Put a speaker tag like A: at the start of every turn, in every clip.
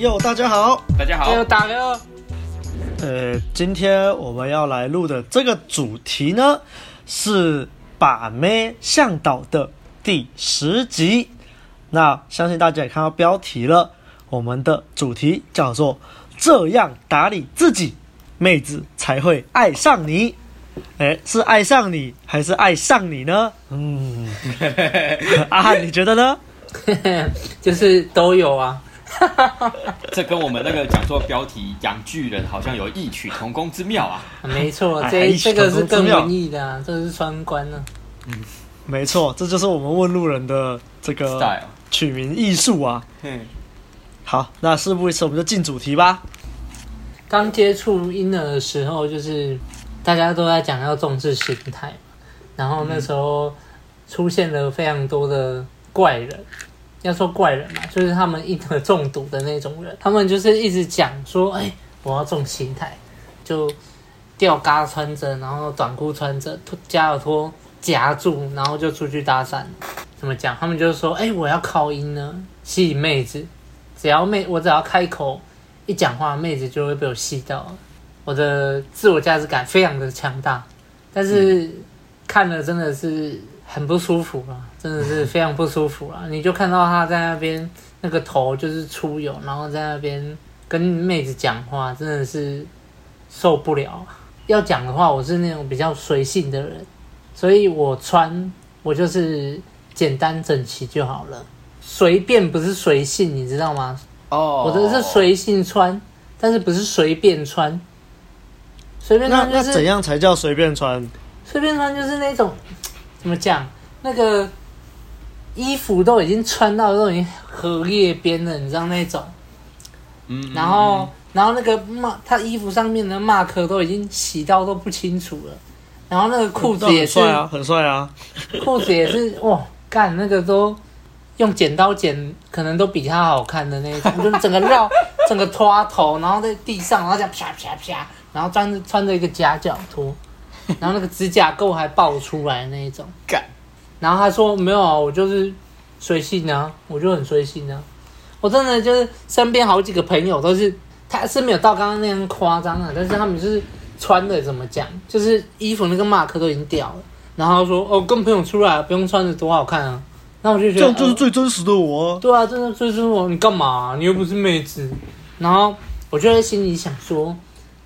A: 哟，大家好，
B: 大家好，
C: 又打了。
A: 呃，今天我们要来录的这个主题呢，是把妹向导的第十集。那相信大家也看到标题了，我们的主题叫做“这样打理自己，妹子才会爱上你”。哎，是爱上你还是爱上你呢？嗯，阿汉，你觉得呢？
C: 就是都有啊。
B: 这跟我们那个讲座标题“养巨人”好像有异曲同工之妙啊。
C: 没错，这这个是更文艺的啊，这个是双关呢。
A: 嗯，没错，这就是我们问路人的这个取名艺术啊。嗯，好，那事不宜迟，我们就进主题吧。
C: 刚接触婴儿的时候，就是大家都在讲要重视形态，然后那时候出现了非常多的怪人。要说怪人嘛，就是他们婴儿中毒的那种人，他们就是一直讲说，哎、欸，我要重心态，就吊嘎穿着，然后短裤穿着，夹脚拖夹住，然后就出去搭讪。怎么讲？他们就是说，哎、欸，我要靠音呢，吸引妹子，只要妹，我只要开口一讲话，妹子就会被我吸到了。我的自我价值感非常的强大，但是看了真的是。很不舒服啊，真的是非常不舒服啊！你就看到他在那边，那个头就是出油，然后在那边跟妹子讲话，真的是受不了。要讲的话，我是那种比较随性的人，所以我穿我就是简单整齐就好了。随便不是随性，你知道吗？哦，我的是随性穿，但是不是随便穿。随便穿就是，
A: 怎样才叫随便穿？
C: 随便穿就是那种。怎么讲？那个衣服都已经穿到都已经荷叶边了，你知道那种？嗯。然后，然后那个 mark，他衣服上面的 mark 都已经洗到都不清楚了。然后那个裤子也是，
A: 很帅啊，很帅啊。
C: 裤子也是 哇，干那个都用剪刀剪，可能都比他好看的那种，就是整个绕，整个拖头，然后在地上，然后这样啪啪啪，然后穿着穿着一个夹脚拖。然后那个指甲垢还爆出来的那一种，干。然后他说没有啊，我就是随性啊，我就很随性啊。我真的就是身边好几个朋友都是，他是没有到刚刚那样夸张啊，但是他们就是穿的怎么讲，就是衣服那个 mark 都已经掉了。然后说哦，跟朋友出来不用穿的多好看啊。那我就觉得
A: 这样就是最真实的我。
C: 对啊，真的最真实我。你干嘛？你又不是妹子。然后我就在心里想说，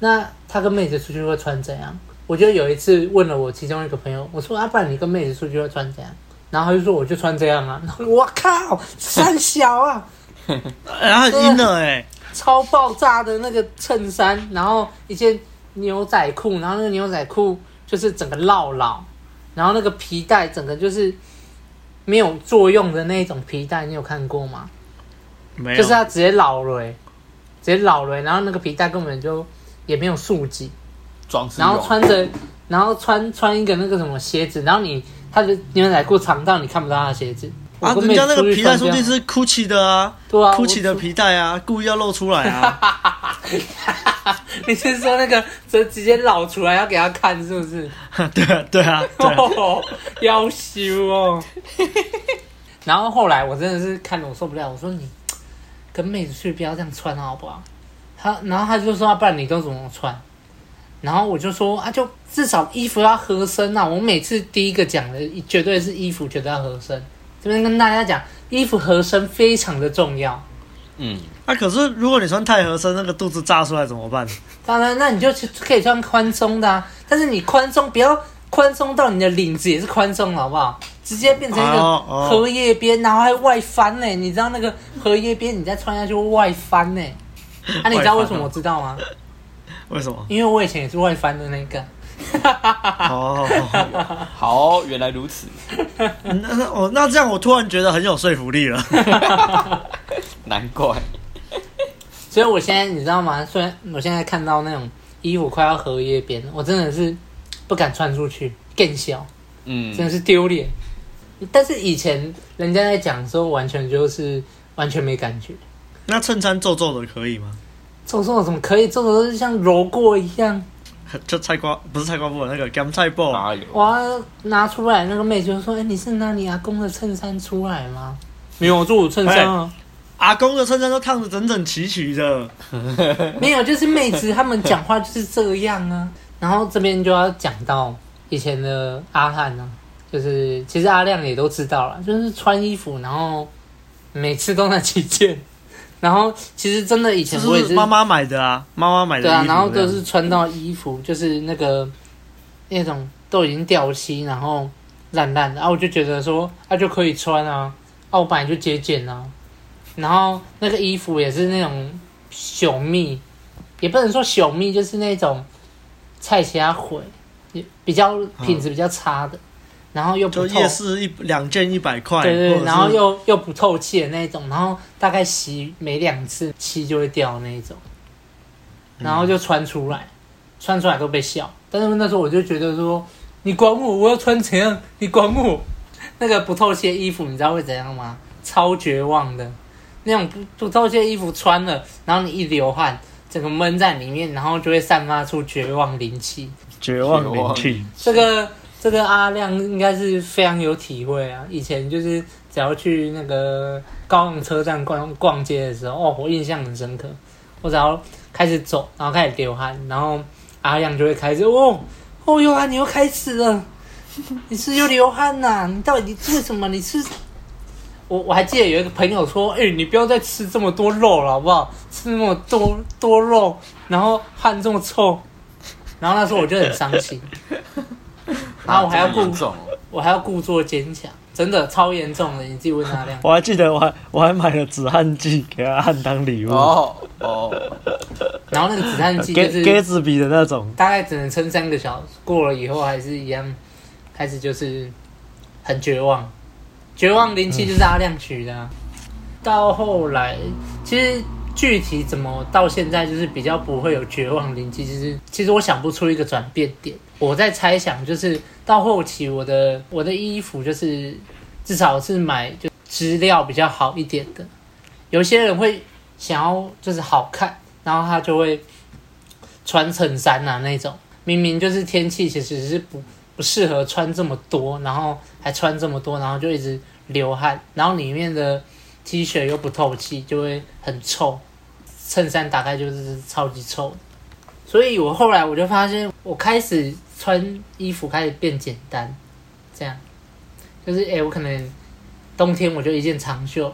C: 那他跟妹子出去会穿怎样？我就有一次问了我其中一个朋友，我说啊，不然你跟妹子出去会穿这样？然后他就说我就穿这样啊。然后 我靠，三小啊，
A: 然后阴了哎，
C: 超爆炸的那个衬衫，然后一件牛仔裤，然后那个牛仔裤就是整个落老，然后那个皮带整个就是没有作用的那种皮带，你有看过吗？没有，就是它直接老了，直接老了，然后那个皮带根本就也没有束紧。然后穿着，然后穿穿一个那个什么鞋子，然后你他的牛仔裤长到你看不到他的鞋子。
A: 啊，人家那个皮带说不定是 Gucci 的啊，
C: 对啊
A: ，Gucci 的皮带啊，故意要露出来啊。
C: 你是说那个直直接露出来要给他看是不是？
A: 对啊，对啊，
C: 要羞哦。然后后来我真的是看了我受不了，我说你跟妹子去不要这样穿好不好？他然后他就说，不然你都怎么穿？然后我就说啊，就至少衣服要合身啊！我每次第一个讲的绝对是衣服绝对要合身。这边跟大家讲，衣服合身非常的重要。
A: 嗯，那、啊、可是如果你穿太合身，那个肚子炸出来怎么办？
C: 当然，那你就可以穿宽松的啊。但是你宽松不要宽松到你的领子也是宽松，好不好？直接变成一个荷叶边，然后还外翻呢。你知道那个荷叶边你再穿下去会外翻呢？啊，你知道为什么我知道吗？
A: 为什么？
C: 因为我以前也是外翻的那个。
A: 哦，
B: 好，原来如此。
A: 那那哦，那这样我突然觉得很有说服力了。
B: 难怪。
C: 所以我现在你知道吗？虽然我现在看到那种衣服快要荷叶边，我真的是不敢穿出去，更小。嗯，真的是丢脸。但是以前人家在讲的时候，完全就是完全没感觉。
A: 那衬衫皱皱的可以吗？
C: 皱皱怎么可以？皱皱都是像揉过一样。
A: 就菜瓜不是菜瓜布，那个干菜布。
C: 我要拿出来，那个妹就说：“哎、欸，你是拿你阿公的衬衫出来吗？”没有，我做我衬衫啊。
A: 阿公的衬衫都烫的整整齐齐的。
C: 没有，就是妹子他们讲话就是这样啊。然后这边就要讲到以前的阿汉呢、啊，就是其实阿亮也都知道了，就是穿衣服，然后每次都那几件。然后其实真的以前我也是妈
A: 妈买的啊，妈妈买的。
C: 对啊，然后都是穿到衣服，就是那个那种都已经掉漆，然后烂烂的，然后我就觉得说，它、啊、就可以穿啊，啊，我本来就节俭啊。然后那个衣服也是那种小蜜，也不能说小蜜，就是那种菜虾毁，也比较品质比较差的。嗯然后又不透，
A: 就夜市一两件一百块，
C: 对对，然后又又不透气的那种，然后大概洗每两次漆就会掉的那种，然后就穿出来，嗯、穿出来都被笑。但是那时候我就觉得说，你管我，我要穿怎样？你管我？那个不透气的衣服，你知道会怎样吗？超绝望的，那种不不透气的衣服穿了，然后你一流汗，整个闷在里面，然后就会散发出绝望灵气。
A: 绝望灵气，
C: 这个。这个阿亮应该是非常有体会啊！以前就是只要去那个高雄车站逛逛街的时候，哦，我印象很深刻。我只要开始走，然后开始流汗，然后阿亮就会开始哦哦哟啊，你又开始了，你是又流汗呐、啊？你到底为什么？你吃？我我还记得有一个朋友说，哎，你不要再吃这么多肉了，好不好？吃那么多多肉，然后汗这么臭，然后那时候我就很伤心。然后我还要故作，我还要故作坚强，真的超严重的。你自己问阿亮。
A: 我还记得我还我还买了止汗剂给他汗当礼物。哦哦。
C: 然后那个止汗剂就是
A: 鸽子笔的那种，
C: 大概只能撑三个小时，过了以后还是一样，开始就是很绝望。绝望灵气就是阿亮取的、啊。嗯、到后来，其实具体怎么到现在就是比较不会有绝望灵气，其实其实我想不出一个转变点。我在猜想，就是到后期，我的我的衣服就是至少是买就质料比较好一点的。有些人会想要就是好看，然后他就会穿衬衫啊那种，明明就是天气其实是不不适合穿这么多，然后还穿这么多，然后就一直流汗，然后里面的 T 恤又不透气，就会很臭，衬衫打开就是超级臭。所以我后来我就发现，我开始。穿衣服开始变简单，这样，就是哎、我可能冬天我就一件长袖，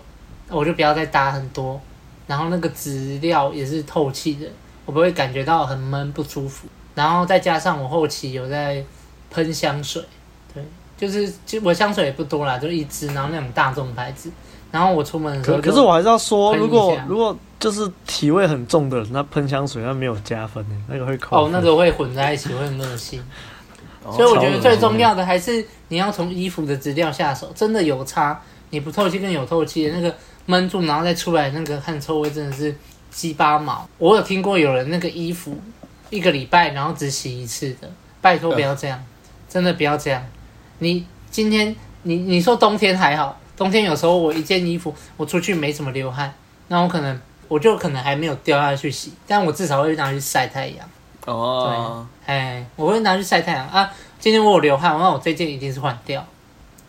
C: 我就不要再搭很多，然后那个质料也是透气的，我不会感觉到很闷不舒服。然后再加上我后期有在喷香水，对，就是其实我香水也不多啦，就一支，然后那种大众牌子。然后我出门的时候，
A: 可是我还是要说，如果如果就是体味很重的人，那喷香水那没有加分的，那个会扣。
C: 哦，那个会混在一起，会很恶心。所以我觉得最重要的还是你要从衣服的质料下手，真的有差。你不透气跟有透气的那个闷住，然后再出来那个汗臭味真的是鸡巴毛。我有听过有人那个衣服一个礼拜然后只洗一次的，拜托不要这样，真的不要这样。你今天你你说冬天还好。冬天有时候我一件衣服我出去没怎么流汗，那我可能我就可能还没有掉下去洗，但我至少会拿去晒太阳。哦，对，哎，我会拿去晒太阳啊。今天我有流汗，那我这件一定是换掉。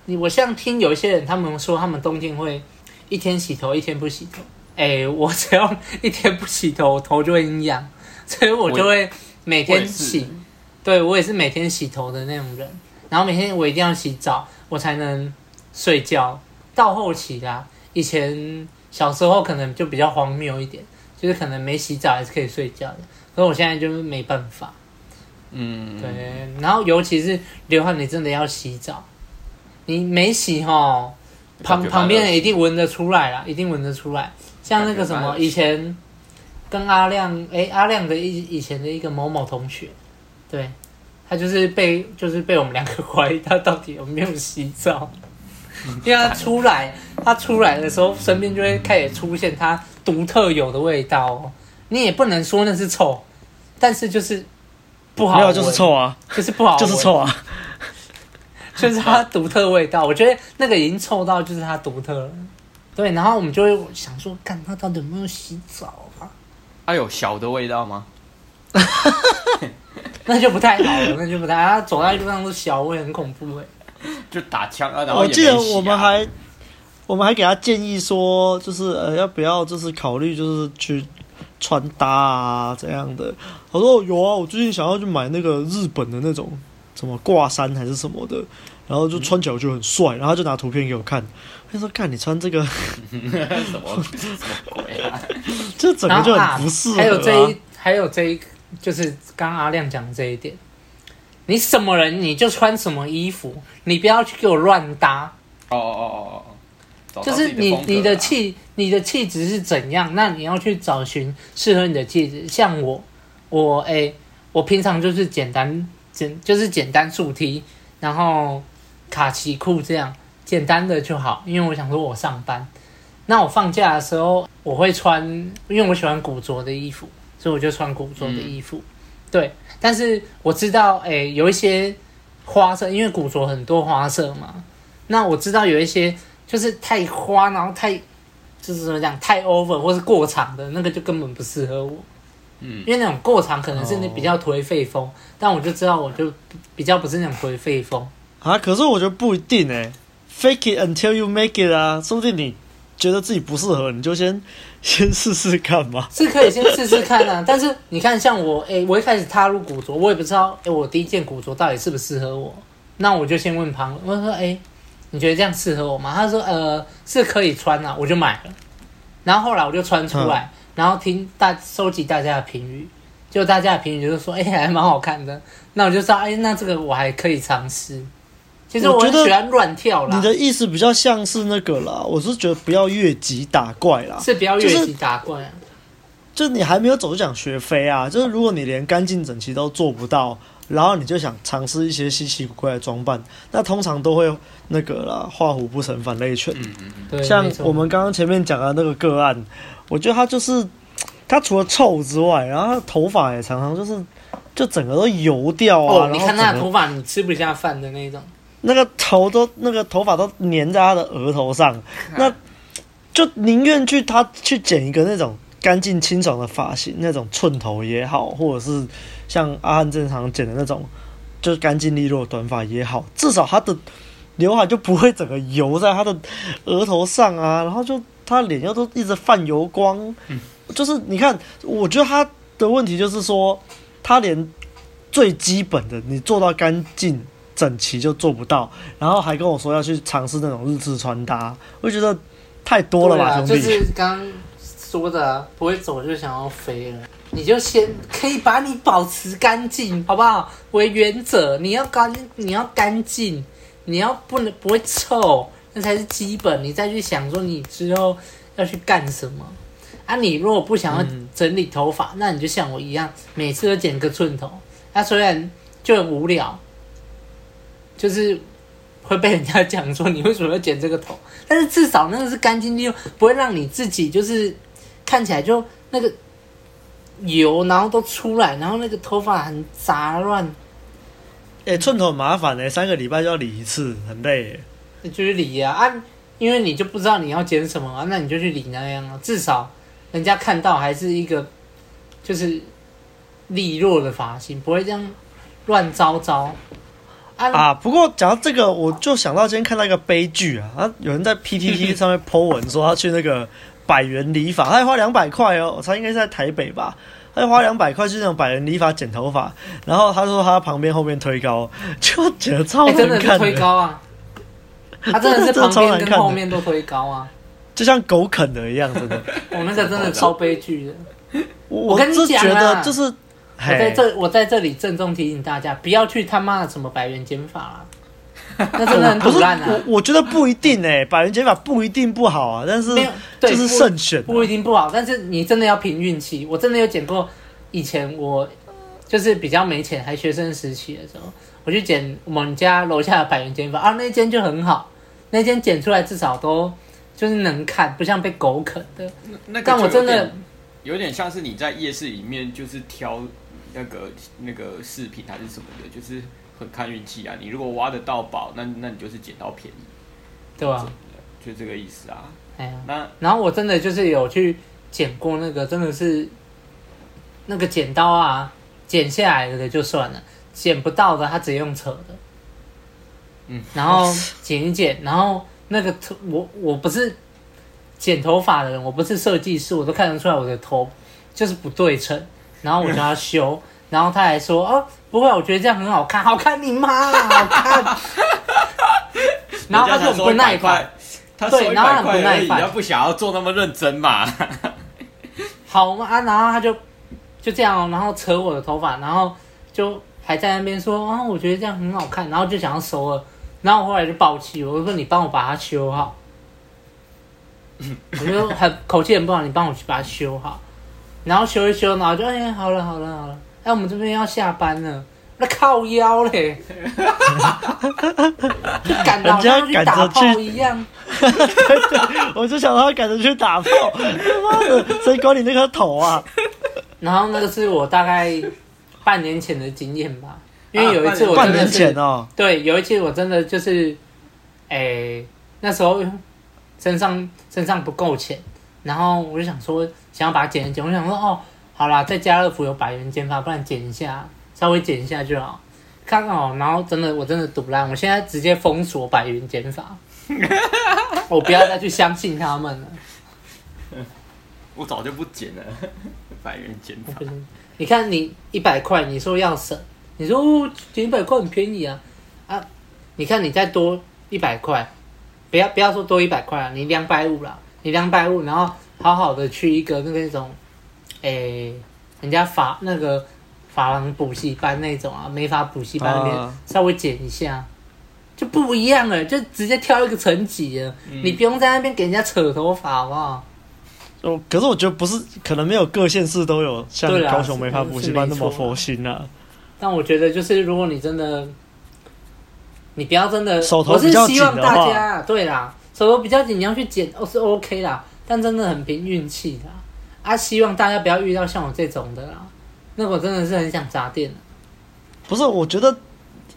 C: 你我像听有一些人他们说他们冬天会一天洗头一天不洗头，哎，我只要一天不洗头，我头就会痒，所以我就会每天洗。我对我也是每天洗头的那种人，然后每天我一定要洗澡，我才能睡觉。到后期啦，以前小时候可能就比较荒谬一点，就是可能没洗澡还是可以睡觉的。所以我现在就是没办法，嗯，对。然后尤其是流汗，你真的要洗澡，你没洗齁，旁旁边人一定闻得出来啦，一定闻得出来。像那个什么，以前跟阿亮，哎、欸，阿亮的一以前的一个某某同学，对，他就是被就是被我们两个怀疑他到底有没有洗澡。因为他出来，他出来的时候，身边就会开始出现他独特有的味道哦。你也不能说那是臭，但是就是不好闻。没有，就是臭啊，就是不好，
A: 就是臭啊，
C: 就是他独特味道。我觉得那个已经臭到就是他独特了。对，然后我们就会想说，看他到底有没有洗澡啊？
B: 他有小的味道吗？
C: 那就不太好了，那就不太好。他走在路上都小味，很恐怖哎。
B: 就打枪啊！
A: 我记得我们还我们还给他建议说，就是呃要不要就是考虑就是去穿搭啊这样的。他说有啊，我最近想要去买那个日本的那种什么挂衫还是什么的，然后就穿起来就很帅，然后就拿图片给我看。他说看你穿这个
B: 什么什么鬼啊？
A: 这整个就很不适合啊。
C: 还有这一，还有这一，就是刚刚阿亮讲的这一点。你什么人你就穿什么衣服，你不要去给我乱搭。
B: 哦哦哦哦哦，
C: 就是你你的气你的气质是怎样，那你要去找寻适合你的气质。像我，我哎、欸，我平常就是简单简就是简单素 T，然后卡其裤这样简单的就好。因为我想说我上班，那我放假的时候我会穿，因为我喜欢古着的衣服，所以我就穿古着的衣服。嗯、对。但是我知道，哎、欸，有一些花色，因为古着很多花色嘛。那我知道有一些就是太花，然后太就是怎么讲，太 over 或是过长的那个就根本不适合我。嗯，因为那种过长可能是你比较颓废风，哦、但我就知道我就比较不是那种颓废风
A: 啊。可是我觉得不一定哎，fake it until you make it 啊，说不定你觉得自己不适合，你就先。先试试看嘛，
C: 是可以先试试看啊。但是你看，像我，哎、欸，我一开始踏入古着，我也不知道，哎、欸，我第一件古着到底适不适合我。那我就先问旁人，我说，哎、欸，你觉得这样适合我吗？他说，呃，是可以穿啊，我就买了。然后后来我就穿出来，嗯、然后听大收集大家的评语，就大家的评语就是说，哎、欸，还蛮好看的。那我就知道，哎、欸，那这个我还可以尝试。其实我很喜欢乱跳啦。
A: 你的意思比较像是那个啦，我是觉得不要越级打怪啦。
C: 是不要越级打怪啊。
A: 就是，就你还没有走就想学飞啊！就是如果你连干净整齐都做不到，然后你就想尝试一些稀奇古怪的装扮，那通常都会那个啦，画虎不成反类犬。嗯嗯嗯。像我们刚刚前面讲的那个个案，我觉得他就是他除了臭之外，然后他头发也常常就是就整个都油掉啊。
C: 哦，你看他的头发，你吃不下饭的那种。
A: 那个头都那个头发都粘在他的额头上，那就宁愿去他去剪一个那种干净清爽的发型，那种寸头也好，或者是像阿汉正常剪的那种，就是干净利落的短发也好，至少他的刘海就不会整个油在他的额头上啊，然后就他脸又都一直泛油光，就是你看，我觉得他的问题就是说，他连最基本的你做到干净。整齐就做不到，然后还跟我说要去尝试那种日式穿搭，我觉得太多了吧，兄弟。
C: 就是刚说的，不会走就想要飞了，你就先可以把你保持干净，好不好？为原则，你要干，你要干净，你要不能不会臭，那才是基本。你再去想说你之后要去干什么啊？你如果不想要整理头发，嗯、那你就像我一样，每次都剪个寸头。那、啊、虽然就很无聊。就是会被人家讲说你为什么要剪这个头，但是至少那个是干净利落，不会让你自己就是看起来就那个油，然后都出来，然后那个头发很杂乱。
A: 哎、欸，寸头麻烦呢，三个礼拜就要理一次，很累。
C: 你就是理呀啊，啊，因为你就不知道你要剪什么啊，那你就去理那样啊，至少人家看到还是一个就是利落的发型，不会这样乱糟糟。
A: 啊，不过讲到这个，我就想到今天看到一个悲剧啊！啊，有人在 PTT 上面 po 文说他去那个百元理发，他要花两百块哦，我猜应该是在台北吧，他要花两百块去那种百元理发剪头发，然后他说他旁边后面推高，就剪得超难看的，
C: 欸、真的推高啊！他真的是 旁边跟后面都推高啊，
A: 就像狗啃的一样，真的。
C: 我那个真的超悲剧的，
A: 我我跟你讲觉得就是。
C: 我在这，我在这里郑重提醒大家，不要去他妈的什么百元剪发啊！那真的很 赌烂啊！
A: 我我觉得不一定哎、欸，百元减法不一定不好啊，但是就是慎选、啊
C: 不，不一定不好。但是你真的要凭运气。我真的有剪过，以前我就是比较没钱，还学生时期的时候，我去剪我们家楼下的百元减法啊，那间就很好，那间剪出来至少都就是能看，不像被狗啃的。那，那个、但我真的
B: 有点像是你在夜市里面就是挑。那个那个饰品还是什么的，就是很看运气啊。你如果挖得到宝，那那你就是捡到便宜，
C: 对吧？
B: 就这个意思啊。
C: 哎呀，那然后我真的就是有去捡过那个，真的是那个剪刀啊，剪下来的就算了，剪不到的他直接用扯的。嗯，然后 剪一剪，然后那个头我我不是剪头发的人，我不是设计师，我都看得出来我的头就是不对称，然后我叫他修，然后他还说哦不会，我觉得这样很好看，好看你妈，好看。然后他就不耐烦，对，然后很不耐烦，
B: 你要不想要做那么认真嘛？
C: 好嘛，然后他就就这样，然后扯我的头发，然后就还在那边说啊，我觉得这样很好看，然后就想要收了，然后我后来就爆气，我就说你帮我把它修好，我就很口气很不好，你帮我去把它修好，然后修一修，然后就哎好了好了好了，哎我们这边要下班了。那靠腰嘞，就赶到像去打炮一
A: 样。我就想他赶着去打炮，妈的，谁管你那颗头啊？
C: 然后那个是我大概半年前的经验吧，因为有一次我真的是，
A: 哦、
C: 对，有一次我真的就是，哎、欸，那时候身上身上不够钱，然后我就想说想要把它剪一剪，我想说哦，好啦，在家乐福有百元剪发，不然剪一下。稍微剪一下就好，看好，然后真的，我真的赌烂，我现在直接封锁百元剪发，我不要再去相信他们了。
B: 我早就不剪了，百元剪发。
C: 你看你一百块，你说要省，你说哦，剪一百块很便宜啊啊！你看你再多一百块，不要不要说多一百块啊，你两百五了，你两百五，然后好好的去一个那个那种，哎、欸，人家法那个。法郎补习班那种啊，美法补习班那边稍微剪一下，就不一样了，就直接挑一个层级了。嗯、你不用在那边给人家扯头发，好不好？
A: 哦，可是我觉得不是，可能没有各县市都有像高雄美发补习班那么佛心啊。
C: 但我觉得，就是如果你真的，你不要真的，
A: 手头比较紧的话，我是希望大家，
C: 对啦，手头比较紧，你要去剪哦是 OK 啦，但真的很凭运气的啊。希望大家不要遇到像我这种的啦。那我真的是很想砸店。
A: 不是，我觉得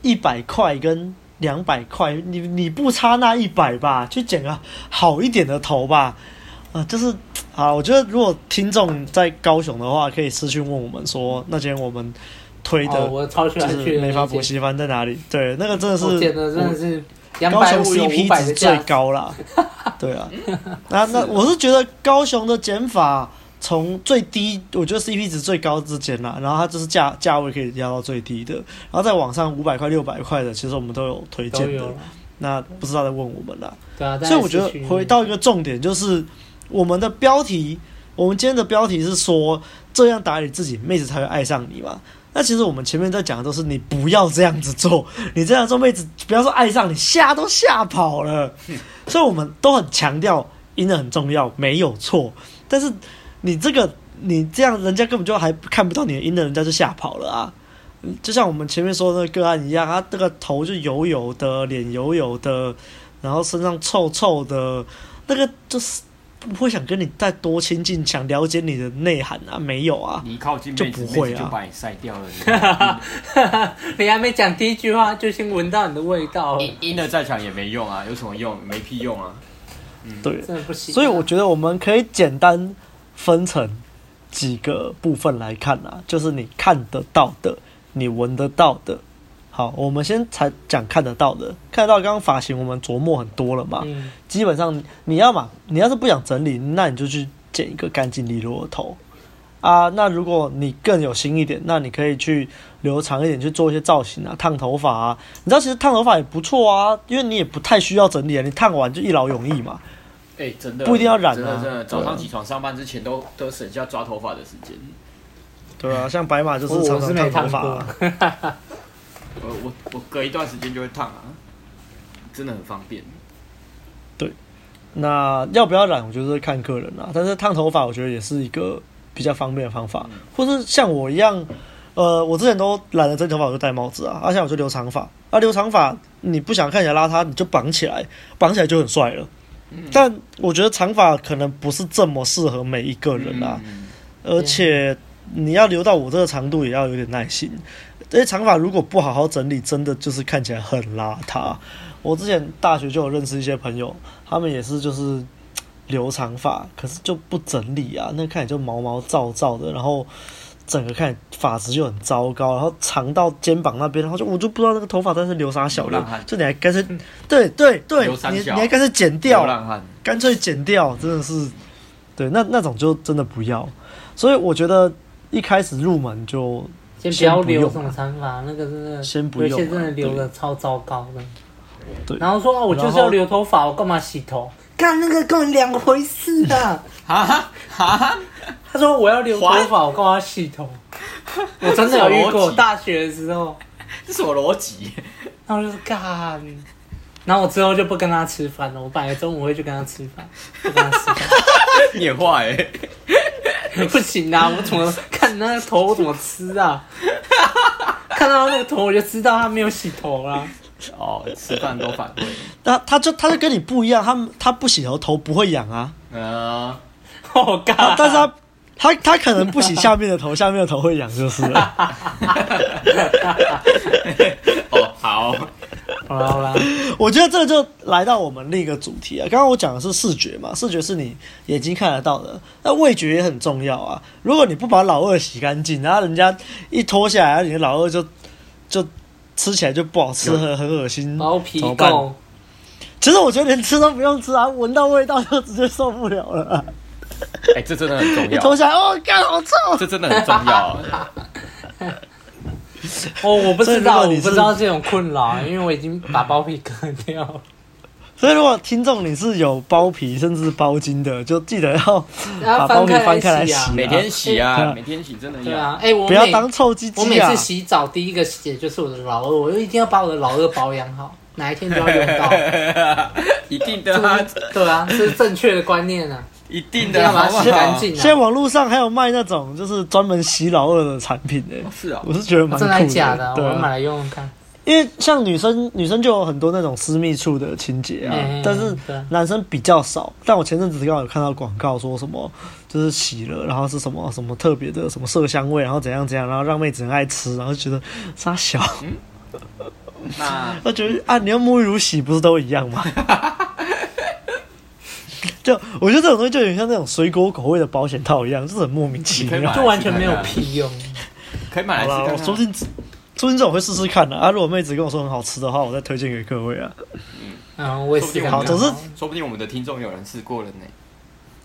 A: 一百块跟两百块，你你不差那一百吧？去剪个好一点的头吧。啊、呃，就是啊，我觉得如果听众在高雄的话，可以私讯问我们说，那间我们推的，
C: 我超喜欢去
A: 美发补习班在哪里？对，那个真的是
C: 剪的真的是
A: 高雄 CP 值最高啦。对啊，那那我是觉得高雄的减法。从最低，我觉得 CP 值最高之间啦，然后它就是价价位可以压到最低的，然后再往上五百块、六百块的，其实我们都有推荐的。那不知道在问我们啦。
C: 对啊，
A: 所以我觉得回到一个重点，就是我们的标题，我们今天的标题是说这样打理自己，妹子才会爱上你嘛。那其实我们前面在讲的都是你不要这样子做，你这样做妹子不要说爱上你，吓都吓跑了。所以我们都很强调，阴的很重要，没有错，但是。你这个，你这样，人家根本就还看不到你的阴的，人家就吓跑了啊！就像我们前面说的那个个案一样，他这个头就油油的，脸油油的，然后身上臭臭的，那个就是不会想跟你再多亲近，想了解你的内涵啊，没有啊，
B: 你靠近
A: 就不会啊，
B: 就把你晒掉了。
C: 你还没讲第一句话，就先闻到你的味道。
B: 阴阴的再强也没用啊，有什么用？没屁用啊！
A: 嗯，对，
C: 真的不行啊。
A: 所以我觉得我们可以简单。分成几个部分来看啊，就是你看得到的，你闻得到的。好，我们先才讲看得到的，看得到刚刚发型我们琢磨很多了嘛。嗯。基本上你要嘛，你要是不想整理，那你就去剪一个干净利落的头啊。那如果你更有心一点，那你可以去留长一点，去做一些造型啊，烫头发啊。你知道其实烫头发也不错啊，因为你也不太需要整理啊，你烫完就一劳永逸嘛。
B: 哎、欸，真的
A: 不一定要染啊！
B: 真的，真的，早上起床上班之前都都省下抓头发的时间。
A: 对啊，像白马就是常常烫头发、啊。
B: 我我我隔一段时间就会烫啊，真的很方便。
A: 对，那要不要染，我觉得是看个人啊。但是烫头发，我觉得也是一个比较方便的方法。嗯、或是像我一样，呃，我之前都染了真头发，我就戴帽子啊。而且我就留长发，啊，留长发你不想看起来邋遢，你就绑起来，绑起来就很帅了。但我觉得长发可能不是这么适合每一个人啊，而且你要留到我这个长度也要有点耐心。这些长发如果不好好整理，真的就是看起来很邋遢。我之前大学就有认识一些朋友，他们也是就是留长发，可是就不整理啊，那看起来就毛毛躁躁的，然后整个看发质就很糟糕，然后长到肩膀那边，然后就我就不知道那个头发在是留啥小的，就你还干脆，对对对，你你还干脆剪掉，干脆剪掉，真的是，对，那那种就真的不要。所以我觉得一开始入门就
C: 先不要留这种长发，那个真的，
A: 先不用，
C: 有些真的留的超糟糕的。
A: 对，
C: 然后说啊，我就是要留头发，我干嘛洗头？干那个根本两回事啊！
B: 啊啊！
C: 他说我要留头发，我干嘛洗头？我真的有遇过，大学的时候，
B: 这什么逻辑？
C: 然后就是干，然后我之后就不跟他吃饭了。我本来中午会去跟他吃饭，不跟他吃饭。
B: 你也坏哎！
C: 不行啊！我怎么看那个头，我怎么吃啊？看到那个头，我就知道他没有洗头啦。
B: 哦，吃饭都反胃。
A: 那他就他就跟你不一样，他他不洗头头不会痒啊。
B: 嗯，
C: 好尬。
A: 但是他他他可能不洗下面的头，下面的头会痒就是了。
B: 哦，好，
C: 好啦好啦。
A: 我觉得这个就来到我们另一个主题啊。刚刚我讲的是视觉嘛，视觉是你眼睛看得到的，那味觉也很重要啊。如果你不把老二洗干净，然后人家一脱下来，你的老二就就。吃起来就不好吃，很很恶心。
C: 毛皮垢。
A: 其实我觉得连吃都不用吃啊，闻到味道就直接受不了了。
B: 哎、欸，这真的很重要。
A: 脱下来，哦，干好臭！
B: 这真的很重要。
C: 哦，我不知道，我不知道这种困扰，因为我已经把包皮割掉了。
A: 所以，如果听众你是有包皮甚至包茎的，就记得要 把包皮翻开来洗，啊，
B: 每天洗啊，每天洗真的要。对啊，
C: 哎、欸，我
A: 不要当臭鸡鸡啊！
C: 我每次洗澡第一个洗就是我的老二，我就一定要把我的老二保养好，哪一天都要用到。
B: 一定的啊，
C: 对啊，这是正确的观念啊。
B: 一定的，要把它洗干净。
A: 现在网络上还有卖那种就是专门洗老二的产品诶、欸。
B: 是啊，
A: 我是觉得蛮酷的。
C: 真的假的？我买来用用看。
A: 因为像女生，女生就有很多那种私密处的清洁啊，
C: 嗯、
A: 但是男生比较少。但我前阵子刚好有看到广告，说什么就是洗了，然后是什么什么特别的什么色香味，然后怎样怎样，然后让妹子很爱吃，然后觉得傻小。嗯、那我觉得啊，你用沐浴乳洗不是都一样吗？就我觉得这种东西就有点像那种水果口味的保险套一样，就是很莫名其妙，
C: 就完全没有屁用。
B: 可以买来试看看。
A: 我说不定。说不定这我会试试看的啊！如果妹子跟我说很好吃的话，我再推荐给各位啊。
C: 嗯，嗯，我也试
A: 好，总之
B: 说不定我们的听众有人试过了呢。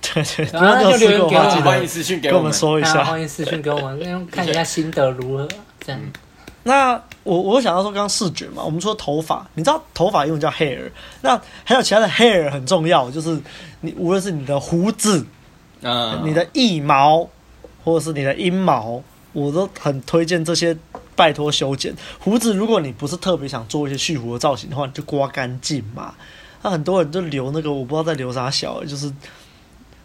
A: 对对，
C: 然后就留言给我们，
B: 欢迎私讯给我们
A: 说一下，
C: 欢迎私讯给我们，看一下心得如何。这样。
A: 那我我想到说，刚刚视觉嘛，我们说头发，你知道头发英文叫 hair，那还有其他的 hair 很重要，就是你无论是你的胡子，嗯，你的腋毛，或者是你的阴毛，我都很推荐这些。拜托修剪胡子，如果你不是特别想做一些蓄胡的造型的话，你就刮干净嘛。那很多人就留那个，我不知道在留啥小，就是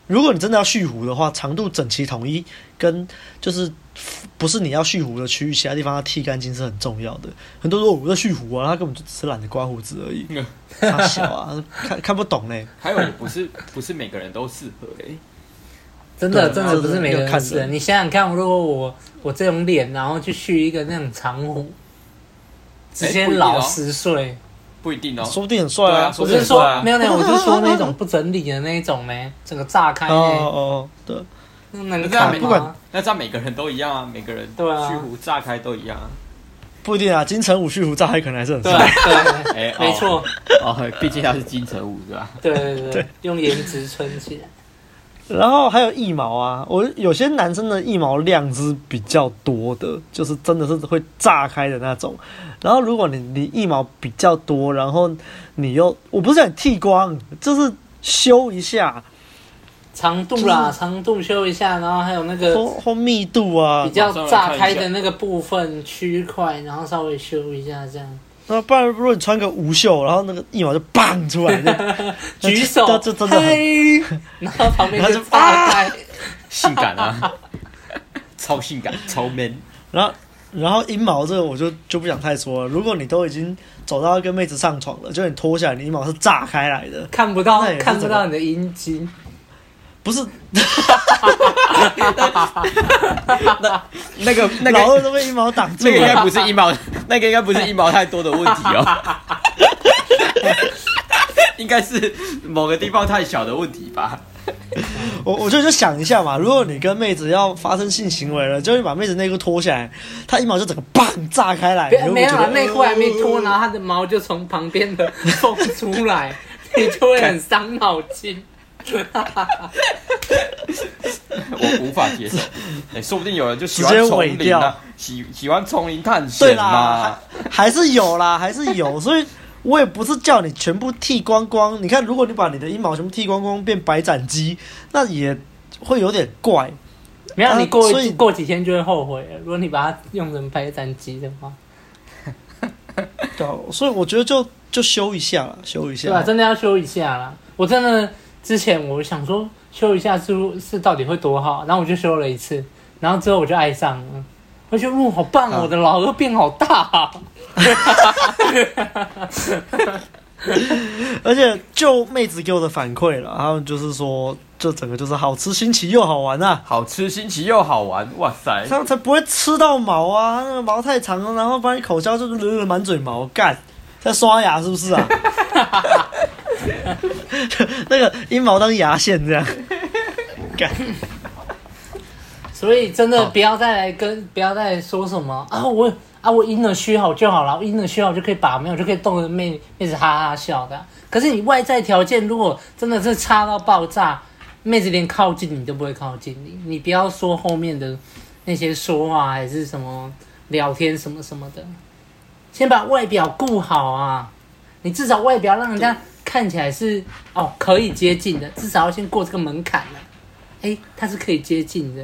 A: 如果你真的要蓄胡的话，长度整齐统一，跟就是不是你要蓄胡的区域，其他地方要剃干净是很重要的。很多人说我在蓄胡啊，他根本就只是懒得刮胡子而已，他小啊，看看不懂嘞。
B: 还有不是不是每个人都适合嘞。
C: 真的真的不是每个人适合。你想想看，如果我我这种脸，然后去蓄一个那种长胡，直接老十岁，
B: 不一定哦，
A: 说不定很帅啊。
C: 我是说没有没有，我是说那种不整理的那一种呢，整个炸开。
A: 哦哦，对。
C: 那这样
B: 不管，那这样每个人都一样啊，每个人对啊，虚胡炸开都一样啊。
A: 不一定啊，金城武虚胡炸开可能还是很帅。
C: 对，哎，没错。
B: 哦，毕竟他是金城武是吧？
C: 对对对，用颜值撑起来。
A: 然后还有腋毛啊，我有些男生的腋毛量是比较多的，就是真的是会炸开的那种。然后如果你你腋毛比较多，然后你又我不是想剃光，就是修一下
C: 长度啦，就是、长度修一下，然后还有那个
A: 或密度啊，
C: 比较炸开的那个部分区块，然后稍微修一下这样。
A: 那不然，如果你穿个无袖，然后那个一毛就棒出来，
C: 举手，
A: 就真的很，
C: 然后旁边就炸开，
B: 性感啊，超性感，超 man。
A: 然后，然后阴毛这个我就就不想太说了。如果你都已经走到跟妹子上床了，就你脱下来，你阴毛是炸开来的，
C: 看不到，看不到你的阴茎。
A: 不是，那
B: 那个那个
A: 老二都被一毛挡住了，
B: 那个应该不是一毛，那个应该不是一毛太多的问题哦，应该是某个地方太小的问题吧。
A: 我我就就想一下嘛，如果你跟妹子要发生性行为了，就会把妹子内裤脱下来，她一毛就整个砰炸开来，
C: 没有啊，内裤还没脱，然后她的毛就从旁边的缝出来，你就会很伤脑筋。
B: 我无法接受，哎、欸，说不定有人就喜欢丛林啊，喜喜欢丛林探险嘛，
A: 还是有啦，还是有，所以我也不是叫你全部剃光光。你看，如果你把你的阴毛全部剃光光变白斩鸡，那也会有点怪。
C: 没有，你过所以过几天就会后悔。如果你把它用成白斩鸡的话，
A: 对，所以我觉得就就修一下了，修一下，
C: 对吧？真的要修一下啦。我真的。之前我想说修一下是是到底会多好，然后我就修了一次，然后之后我就爱上了，我觉得哇好棒，我的老二变好大，啊，
A: 而且就妹子给我的反馈了，他们就是说这整个就是好吃新奇又好玩啊，
B: 好吃新奇又好玩，哇塞，
A: 这样才不会吃到毛啊，那个毛太长了，然后把你口交就是惹惹满嘴毛，干在刷牙是不是啊？那个阴毛当牙线这样，干。
C: 所以真的不要再来跟，不要再来说什么啊！我啊，我阴了虚好就好了，阴了虚好就可以把妹，就可以逗着妹妹子哈哈笑的。可是你外在条件如果真的是差到爆炸，妹子连靠近你都不会靠近你。你不要说后面的那些说话还是什么聊天什么什么的，先把外表顾好啊！你至少外表让人家。看起来是哦，可以接近的，至少要先过这个门槛了。哎，它是可以接近的。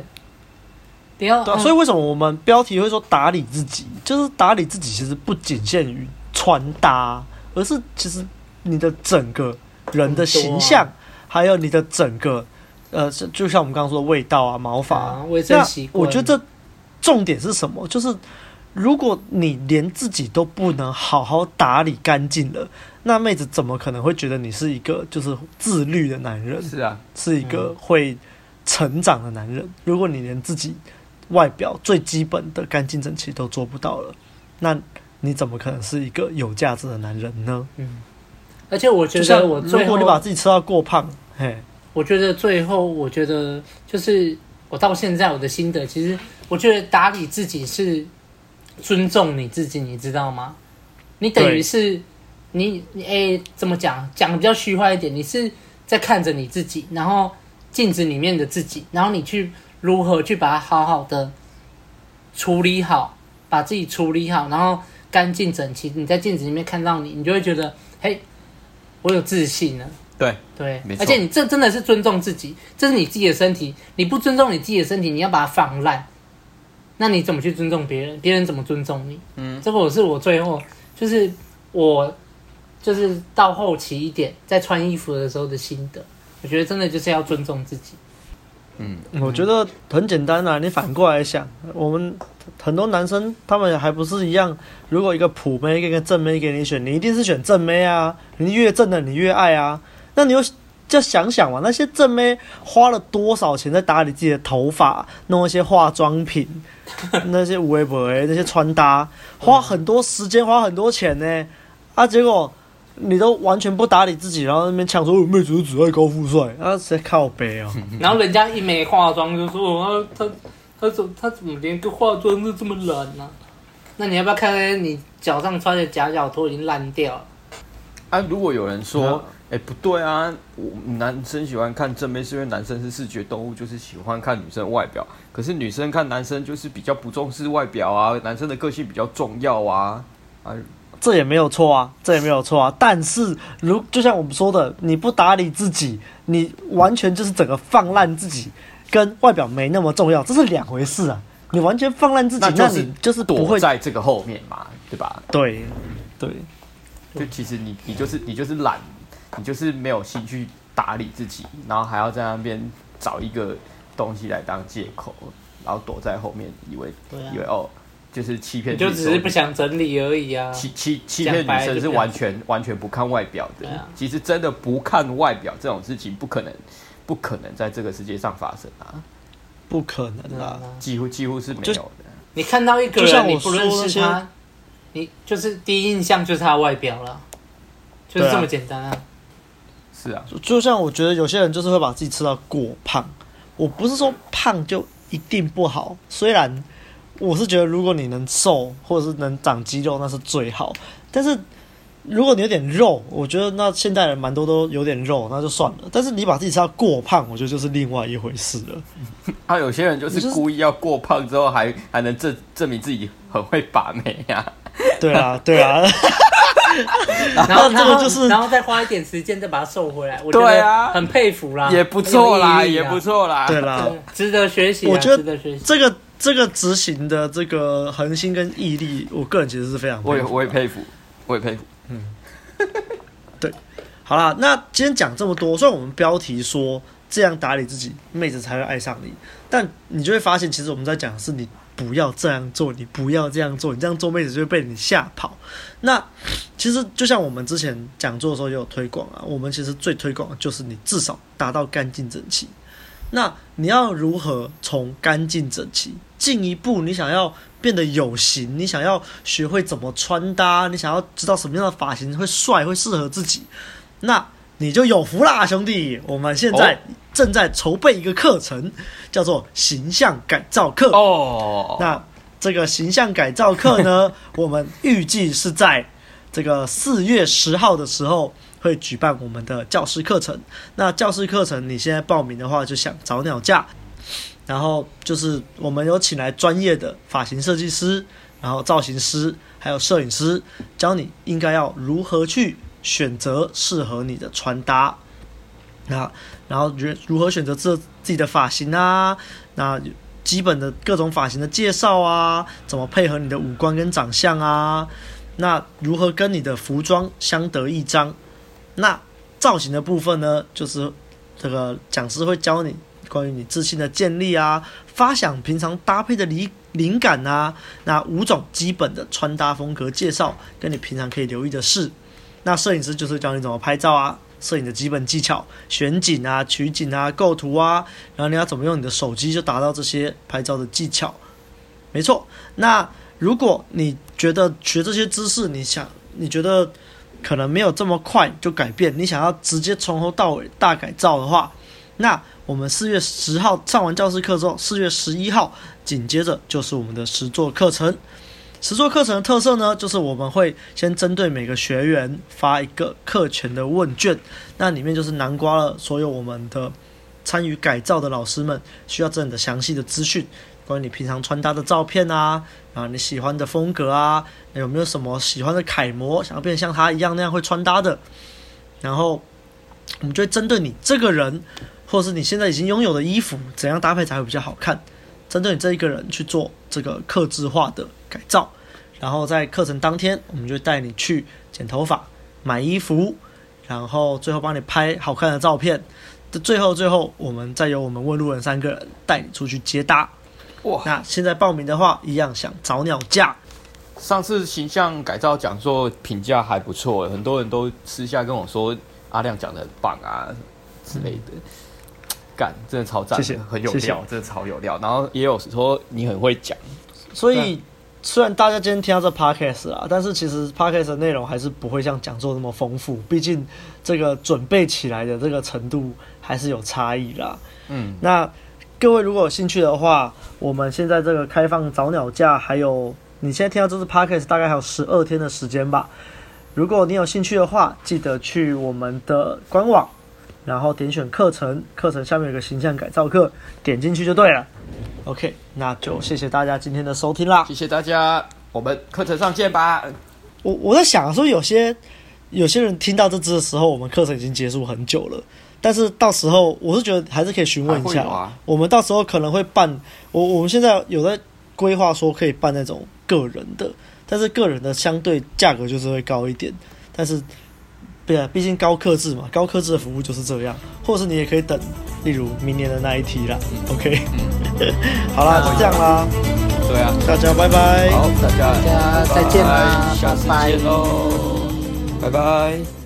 C: 不要
A: 所以为什么我们标题会说打理自己？就是打理自己，其实不仅限于穿搭，而是其实你的整个人的形象，啊、还有你的整个呃，就像我们刚刚说的味道啊、毛发、啊、卫生习惯。我觉得重点是什么？就是如果你连自己都不能好好打理干净了。那妹子怎么可能会觉得你是一个就是自律的男人？
B: 是啊，
A: 是一个会成长的男人。嗯、如果你连自己外表最基本的干净整齐都做不到了，那你怎么可能是一个有价值的男人呢？
C: 嗯，而且我觉得我，
A: 如果你把自己吃到过胖，嘿，
C: 我觉得最后，我觉得就是我到现在我的心得，其实我觉得打理自己是尊重你自己，你知道吗？你等于是。你你哎、欸，怎么讲？讲的比较虚幻一点，你是在看着你自己，然后镜子里面的自己，然后你去如何去把它好好的处理好，把自己处理好，然后干净整齐。你在镜子里面看到你，你就会觉得，嘿，我有自信了。
B: 对对，
C: 而且你这真的是尊重自己，这是你自己的身体，你不尊重你自己的身体，你要把它放烂，那你怎么去尊重别人？别人怎么尊重你？嗯，这个我是我最后就是我。就是到后期一点，在穿衣服的时候的心得，我觉得真的就是要尊重自己。
A: 嗯，我觉得很简单啊，你反过来想，我们很多男生他们还不是一样，如果一个普妹跟一个正妹给你选，你一定是选正妹啊，你越正的你越爱啊。那你又就想想嘛，那些正妹花了多少钱在打理自己的头发，弄一些化妆品，那些微博那些穿搭，花很多时间，花很多钱呢，啊，结果。你都完全不打理自己，然后那边抢说妹子只爱高富帅，啊，谁靠北啊？
C: 然后人家一没化妆就说啊，他他怎他怎么连个化妆都这么懒呢、啊？那你要不要看看你脚上穿的夹脚拖已经烂掉了？
B: 啊，如果有人说，哎、不对啊，我男生喜欢看正面是因为男生是视觉动物，就是喜欢看女生外表，可是女生看男生就是比较不重视外表啊，男生的个性比较重要啊，啊。
A: 这也没有错啊，这也没有错啊。但是，如就像我们说的，你不打理自己，你完全就是整个放烂自己，跟外表没那么重要，这是两回事啊。你完全放烂自己，那，就是、那你就是不会
B: 在这个后面嘛，对吧？
A: 对，对。
B: 就其实你你就是你就是懒，你就是没有心去打理自己，然后还要在那边找一个东西来当借口，然后躲在后面，以为、啊、以为哦。就是欺骗，
C: 就只是不想整理而已啊！
B: 欺欺欺骗女生是完全完全不看外表的。啊、其实真的不看外表这种事情，不可能，不可能在这个世界上发生啊！
A: 不可能啊！
B: 几乎几乎是没有的。
C: 你看到一个人，你不认识他，你就是第一印象就是他的外表了，就是这么简单啊！
B: 是啊，
A: 就像我觉得有些人就是会把自己吃到过胖，我不是说胖就一定不好，虽然我是觉得如果你能瘦或者是能长肌肉那是最好，但是。如果你有点肉，我觉得那现代人蛮多都有点肉，那就算了。但是你把自己吃到过胖，我觉得就是另外一回事了。
B: 啊，有些人就是故意要过胖之后还，还还能证证明自己很会把妹呀、啊。
A: 对啊，对啊。
C: 然后这个就是，然后再花一点时间再把它瘦回来。我觉得很佩服啦，
B: 也不错啦，也不错啦。
A: 对啦，
C: 值得学习。
A: 我觉得这个这个执行的这个恒心跟毅力，我个人其实是非常
B: 我也我也佩服，我也佩服。嗯，
A: 对，好啦，那今天讲这么多，虽然我们标题说这样打理自己，妹子才会爱上你，但你就会发现，其实我们在讲的是你不要这样做，你不要这样做，你这样做妹子就会被你吓跑。那其实就像我们之前讲座的时候也有推广啊，我们其实最推广的就是你至少达到干净整齐。那你要如何从干净整齐进一步？你想要变得有型，你想要学会怎么穿搭，你想要知道什么样的发型会帅，会适合自己，那你就有福啦，兄弟！我们现在正在筹备一个课程，叫做形象改造课哦。那这个形象改造课呢，我们预计是在这个四月十号的时候。会举办我们的教师课程。那教师课程，你现在报名的话，就想早鸟价。然后就是我们有请来专业的发型设计师，然后造型师，还有摄影师，教你应该要如何去选择适合你的穿搭。那然后如如何选择自自己的发型啊？那基本的各种发型的介绍啊，怎么配合你的五官跟长相啊？那如何跟你的服装相得益彰？那造型的部分呢，就是这个讲师会教你关于你自信的建立啊，发想平常搭配的灵灵感啊，那五种基本的穿搭风格介绍，跟你平常可以留意的事。那摄影师就是教你怎么拍照啊，摄影的基本技巧，选景啊、取景啊、构图啊，然后你要怎么用你的手机就达到这些拍照的技巧。没错，那如果你觉得学这些知识，你想你觉得。可能没有这么快就改变。你想要直接从头到尾大改造的话，那我们四月十号上完教师课之后，四月十一号紧接着就是我们的实作课程。实作课程的特色呢，就是我们会先针对每个学员发一个课前的问卷，那里面就是南瓜了所有我们的参与改造的老师们需要真的详细的资讯。关于你平常穿搭的照片啊，啊，你喜欢的风格啊，有没有什么喜欢的楷模，想要变得像他一样那样会穿搭的？然后我们就会针对你这个人，或是你现在已经拥有的衣服，怎样搭配才会比较好看？针对你这一个人去做这个客制化的改造。然后在课程当天，我们就带你去剪头发、买衣服，然后最后帮你拍好看的照片。的最后，最后我们再由我们问路人三个人带你出去接搭。哇，那现在报名的话，一样想早鸟价。
B: 上次形象改造讲座评价还不错，很多人都私下跟我说阿亮讲的很棒啊之类的。干，真的超赞，谢谢，很有料，真的超有料。然后也有说你很会讲，
A: 所以虽然大家今天听到这 podcast 啊，但是其实 podcast 的内容还是不会像讲座那么丰富，毕竟这个准备起来的这个程度还是有差异啦。嗯，那。各位如果有兴趣的话，我们现在这个开放早鸟价，还有你现在听到这支 podcast 大概还有十二天的时间吧。如果你有兴趣的话，记得去我们的官网，然后点选课程，课程下面有个形象改造课，点进去就对了。OK，那就谢谢大家今天的收听啦，
B: 谢谢大家，我们课程上见吧。
A: 我我在想说，有些有些人听到这支的时候，我们课程已经结束很久了。但是到时候，我是觉得还是可以询问一下。啊，我们到时候可能会办，我我们现在有在规划说可以办那种个人的，但是个人的相对价格就是会高一点。但是，对啊，毕竟高克制嘛，高克制的服务就是这样。或者是你也可以等，例如明年的那一梯啦。OK，好啦，就这样啦。
B: 对啊，
A: 大家拜拜。
B: 好，大家
C: 大家再见啦，
B: 下次见喽，拜拜。